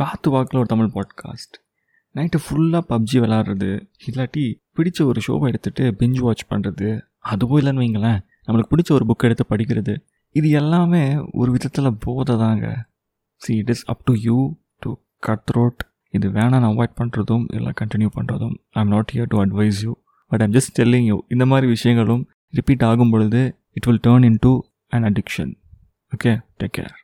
காற்று வாக்கில் ஒரு தமிழ் பாட்காஸ்ட் நைட்டு ஃபுல்லாக பப்ஜி விளாட்றது இல்லாட்டி பிடிச்ச ஒரு ஷோவை எடுத்துகிட்டு பிஞ்ச் வாட்ச் பண்ணுறது அதுவும் இல்லைன்னு வைங்களேன் நம்மளுக்கு பிடிச்ச ஒரு புக் எடுத்து படிக்கிறது இது எல்லாமே ஒரு விதத்தில் போதை தாங்க. See it is up to you to cut throat இது வேணாம் அவாய்ட் பண்ணுறதும் இல்லை கண்டினியூ பண்ணுறதும் I am not here to advise you but I'm just telling you இந்த மாதிரி விஷயங்களும் ரிப்பீட் ஆகும் பொழுது it will turn into an addiction okay take care